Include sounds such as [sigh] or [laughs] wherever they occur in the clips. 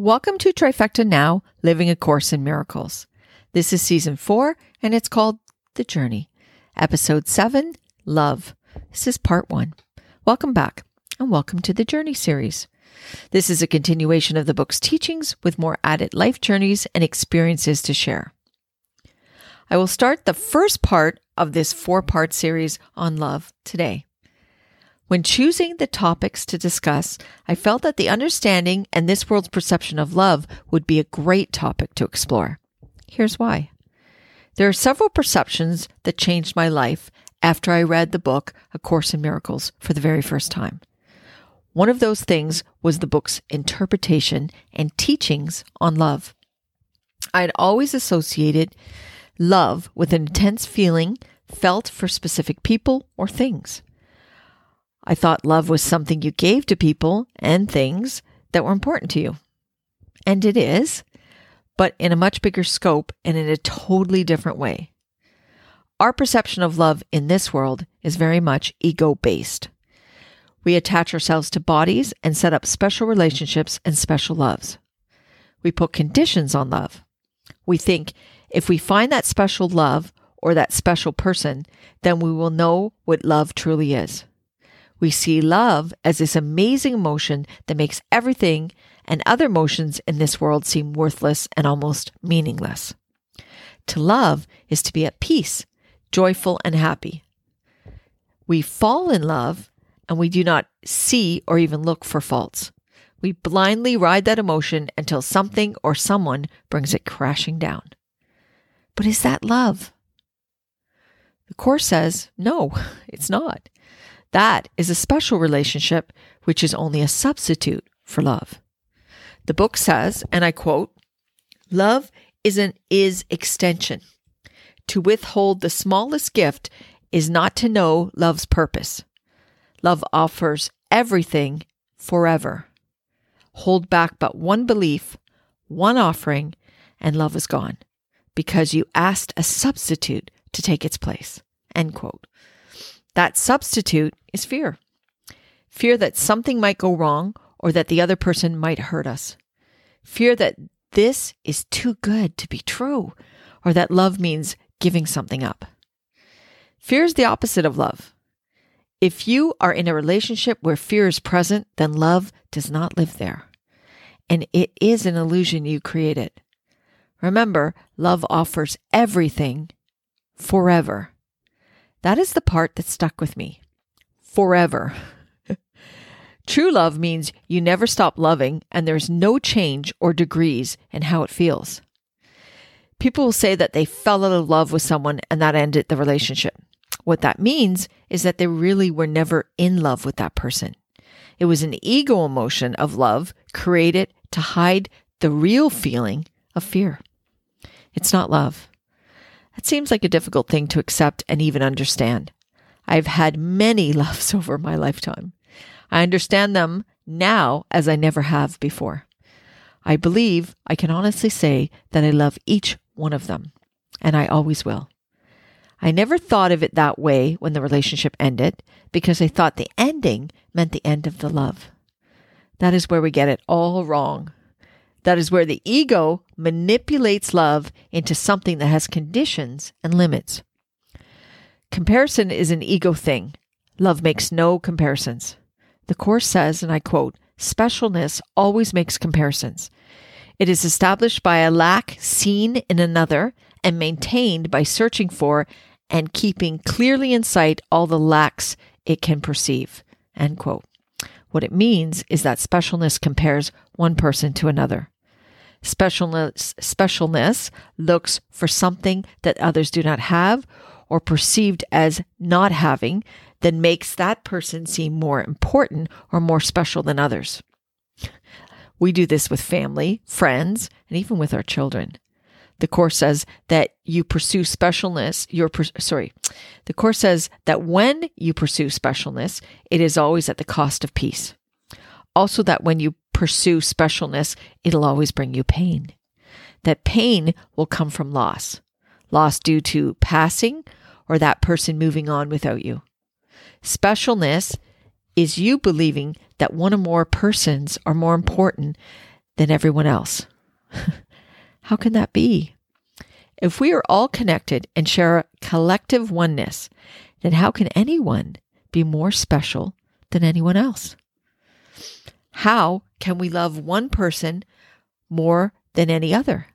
Welcome to Trifecta Now Living a Course in Miracles. This is season four, and it's called The Journey. Episode seven Love. This is part one. Welcome back, and welcome to the Journey series. This is a continuation of the book's teachings with more added life journeys and experiences to share. I will start the first part of this four part series on love today. When choosing the topics to discuss, I felt that the understanding and this world's perception of love would be a great topic to explore. Here's why. There are several perceptions that changed my life after I read the book A Course in Miracles for the very first time. One of those things was the book's interpretation and teachings on love. I had always associated love with an intense feeling felt for specific people or things. I thought love was something you gave to people and things that were important to you. And it is, but in a much bigger scope and in a totally different way. Our perception of love in this world is very much ego based. We attach ourselves to bodies and set up special relationships and special loves. We put conditions on love. We think if we find that special love or that special person, then we will know what love truly is. We see love as this amazing emotion that makes everything and other emotions in this world seem worthless and almost meaningless. To love is to be at peace, joyful, and happy. We fall in love and we do not see or even look for faults. We blindly ride that emotion until something or someone brings it crashing down. But is that love? The Course says, no, [laughs] it's not. That is a special relationship, which is only a substitute for love. The book says, and I quote, love is an is extension. To withhold the smallest gift is not to know love's purpose. Love offers everything forever. Hold back but one belief, one offering, and love is gone because you asked a substitute to take its place. End quote. That substitute is fear. Fear that something might go wrong or that the other person might hurt us. Fear that this is too good to be true or that love means giving something up. Fear is the opposite of love. If you are in a relationship where fear is present, then love does not live there. And it is an illusion you created. Remember, love offers everything forever. That is the part that stuck with me. Forever. [laughs] True love means you never stop loving and there's no change or degrees in how it feels. People will say that they fell out of love with someone and that ended the relationship. What that means is that they really were never in love with that person. It was an ego emotion of love created to hide the real feeling of fear. It's not love. That seems like a difficult thing to accept and even understand. I've had many [laughs] loves over my lifetime. I understand them now as I never have before. I believe I can honestly say that I love each one of them, and I always will. I never thought of it that way when the relationship ended because I thought the ending meant the end of the love. That is where we get it all wrong. That is where the ego manipulates love into something that has conditions and limits. Comparison is an ego thing. Love makes no comparisons. The Course says, and I quote, specialness always makes comparisons. It is established by a lack seen in another and maintained by searching for and keeping clearly in sight all the lacks it can perceive. End quote. What it means is that specialness compares one person to another. Specialness, specialness looks for something that others do not have or perceived as not having that makes that person seem more important or more special than others. We do this with family, friends, and even with our children. The course says that you pursue specialness, you're, sorry, the course says that when you pursue specialness, it is always at the cost of peace. Also, that when you pursue specialness, it'll always bring you pain. That pain will come from loss loss due to passing or that person moving on without you. Specialness is you believing that one or more persons are more important than everyone else. [laughs] How can that be? If we are all connected and share a collective oneness, then how can anyone be more special than anyone else? How can we love one person more than any other?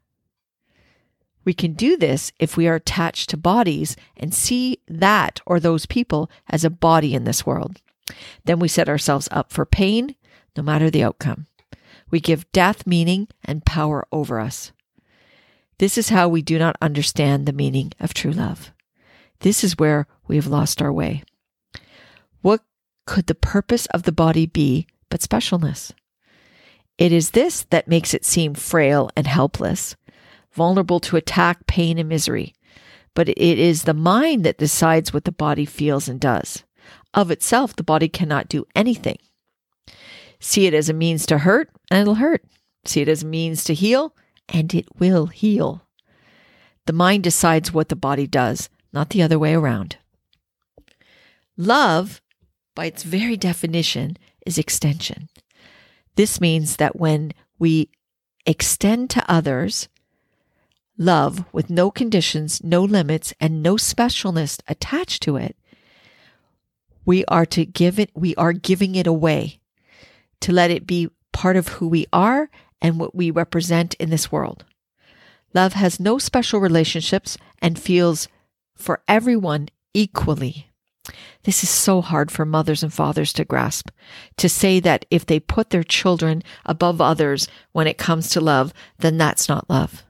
We can do this if we are attached to bodies and see that or those people as a body in this world. Then we set ourselves up for pain, no matter the outcome. We give death meaning and power over us. This is how we do not understand the meaning of true love. This is where we have lost our way. What could the purpose of the body be but specialness? It is this that makes it seem frail and helpless, vulnerable to attack, pain, and misery. But it is the mind that decides what the body feels and does. Of itself, the body cannot do anything. See it as a means to hurt, and it'll hurt. See it as a means to heal, and it will heal. The mind decides what the body does, not the other way around. Love, by its very definition, is extension. This means that when we extend to others love with no conditions, no limits, and no specialness attached to it, we are to give it, we are giving it away to let it be part of who we are and what we represent in this world. Love has no special relationships and feels for everyone equally. This is so hard for mothers and fathers to grasp. To say that if they put their children above others when it comes to love, then that's not love.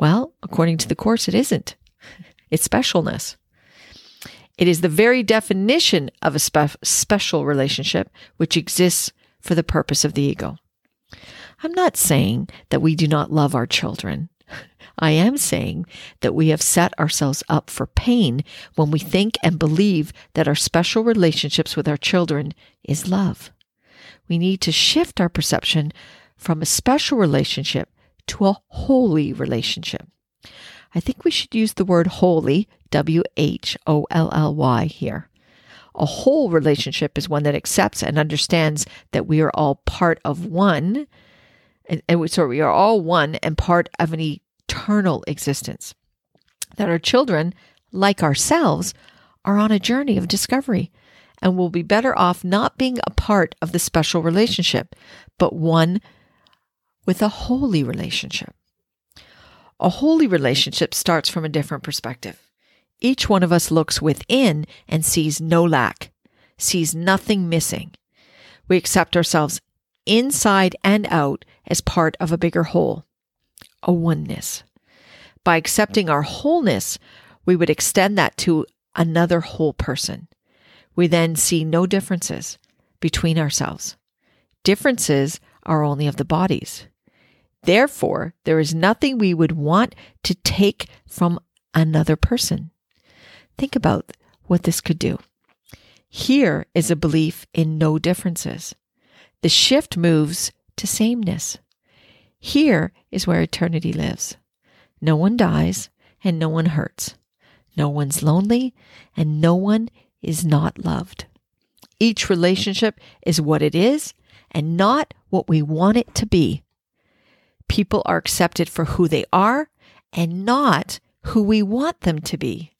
Well, according to the Course, it isn't. It's specialness. It is the very definition of a spe- special relationship which exists for the purpose of the ego. I'm not saying that we do not love our children. I am saying that we have set ourselves up for pain when we think and believe that our special relationships with our children is love. We need to shift our perception from a special relationship to a holy relationship. I think we should use the word holy, W H O L L Y, here. A whole relationship is one that accepts and understands that we are all part of one, and, and so we are all one and part of an eternal existence. That our children, like ourselves, are on a journey of discovery and will be better off not being a part of the special relationship, but one with a holy relationship. A holy relationship starts from a different perspective. Each one of us looks within and sees no lack, sees nothing missing. We accept ourselves inside and out as part of a bigger whole a oneness. By accepting our wholeness, we would extend that to another whole person. We then see no differences between ourselves. Differences are only of the bodies. Therefore, there is nothing we would want to take from another person. Think about what this could do. Here is a belief in no differences. The shift moves to sameness. Here is where eternity lives. No one dies and no one hurts. No one's lonely and no one is not loved. Each relationship is what it is and not what we want it to be. People are accepted for who they are and not who we want them to be.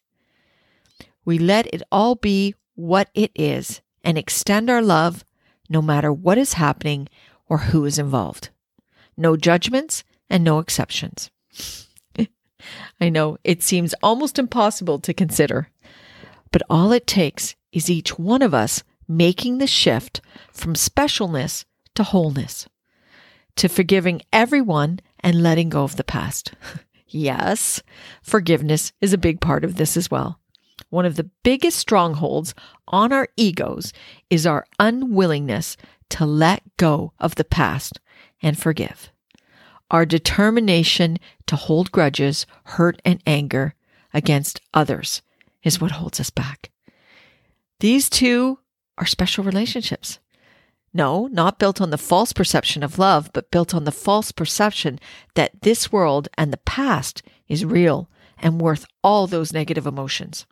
We let it all be what it is and extend our love no matter what is happening or who is involved no judgments, and no exceptions. [laughs] I know it seems almost impossible to consider, but all it takes is each one of us making the shift from specialness to wholeness, to forgiving everyone and letting go of the past. [laughs] yes, forgiveness is a big part of this as well. One of the biggest strongholds on our egos is our unwillingness to let go of the past and forgive. Our determination to hold grudges, hurt, and anger against others is what holds us back. These two are special relationships. No, not built on the false perception of love, but built on the false perception that this world and the past is real and worth all those negative emotions.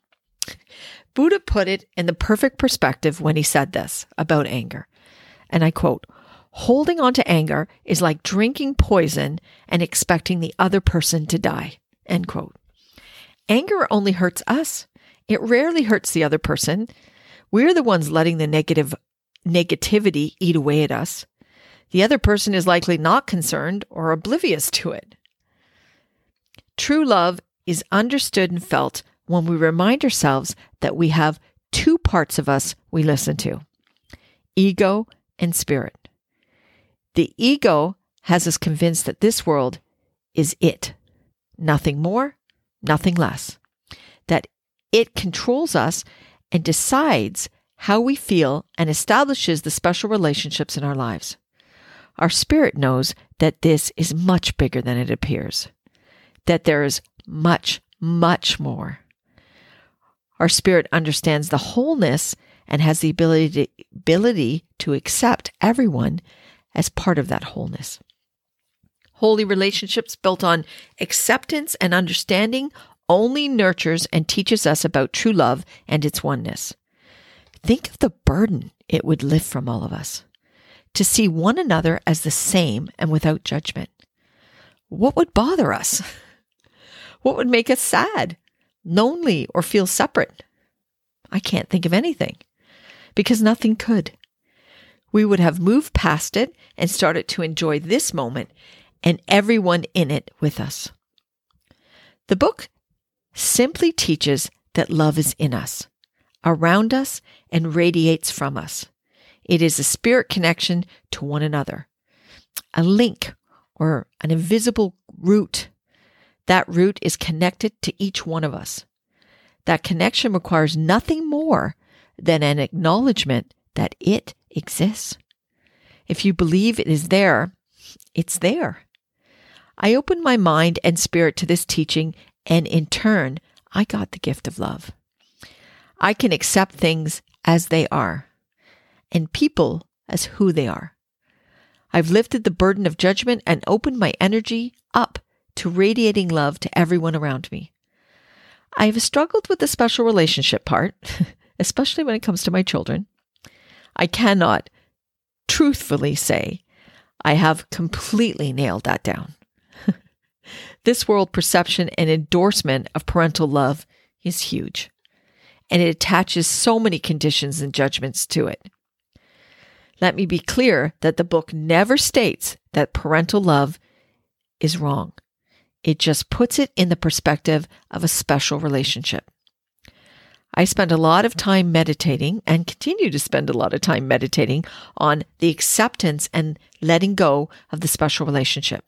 Buddha put it in the perfect perspective when he said this about anger. And I quote, Holding on to anger is like drinking poison and expecting the other person to die. End quote. Anger only hurts us. It rarely hurts the other person. We're the ones letting the negative negativity eat away at us. The other person is likely not concerned or oblivious to it. True love is understood and felt when we remind ourselves that we have two parts of us we listen to ego and spirit. The ego has us convinced that this world is it, nothing more, nothing less, that it controls us and decides how we feel and establishes the special relationships in our lives. Our spirit knows that this is much bigger than it appears, that there is much, much more. Our spirit understands the wholeness and has the ability to, ability to accept everyone as part of that wholeness. Holy relationships built on acceptance and understanding only nurtures and teaches us about true love and its oneness. Think of the burden it would lift from all of us to see one another as the same and without judgment. What would bother us? [laughs] What would make us sad, lonely, or feel separate? I can't think of anything because nothing could. We would have moved past it and started to enjoy this moment and everyone in it with us. The book simply teaches that love is in us, around us, and radiates from us. It is a spirit connection to one another, a link or an invisible root. That root is connected to each one of us. That connection requires nothing more than an acknowledgement that it exists. If you believe it is there, it's there. I opened my mind and spirit to this teaching, and in turn, I got the gift of love. I can accept things as they are and people as who they are. I've lifted the burden of judgment and opened my energy up to radiating love to everyone around me. I have struggled with the special relationship part, [laughs] especially when it comes to my children. I cannot truthfully say I have completely nailed that down. [laughs] this world perception and endorsement of parental love is huge, and it attaches so many conditions and judgments to it. Let me be clear that the book never states that parental love is wrong. It just puts it in the perspective of a special relationship. I spend a lot of time meditating and continue to spend a lot of time meditating on the acceptance and letting go of the special relationship.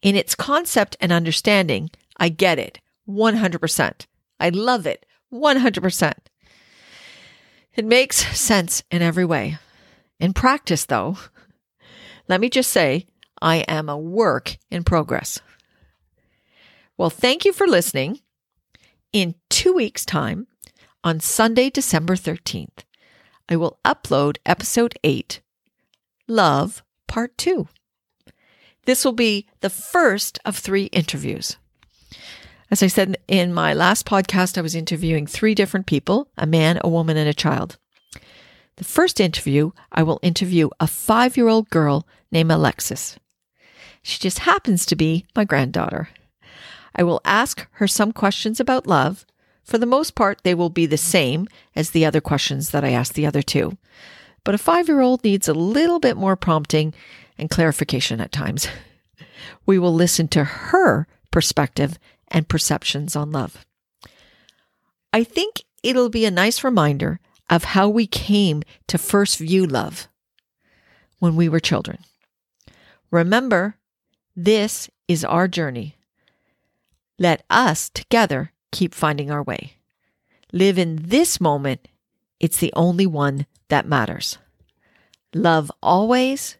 In its concept and understanding, I get it 100%. I love it 100%. It makes sense in every way. In practice, though, let me just say I am a work in progress. Well, thank you for listening. In two weeks' time, on Sunday, December 13th, I will upload episode 8, Love Part 2. This will be the first of three interviews. As I said in my last podcast, I was interviewing three different people a man, a woman, and a child. The first interview, I will interview a five year old girl named Alexis. She just happens to be my granddaughter. I will ask her some questions about love for the most part, they will be the same as the other questions that I asked the other two. But a five year old needs a little bit more prompting and clarification at times. [laughs] We will listen to her perspective and perceptions on love. I think it'll be a nice reminder of how we came to first view love when we were children. Remember, this is our journey. Let us together keep finding our way. Live in this moment. It's the only one that matters. Love always,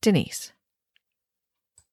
Denise.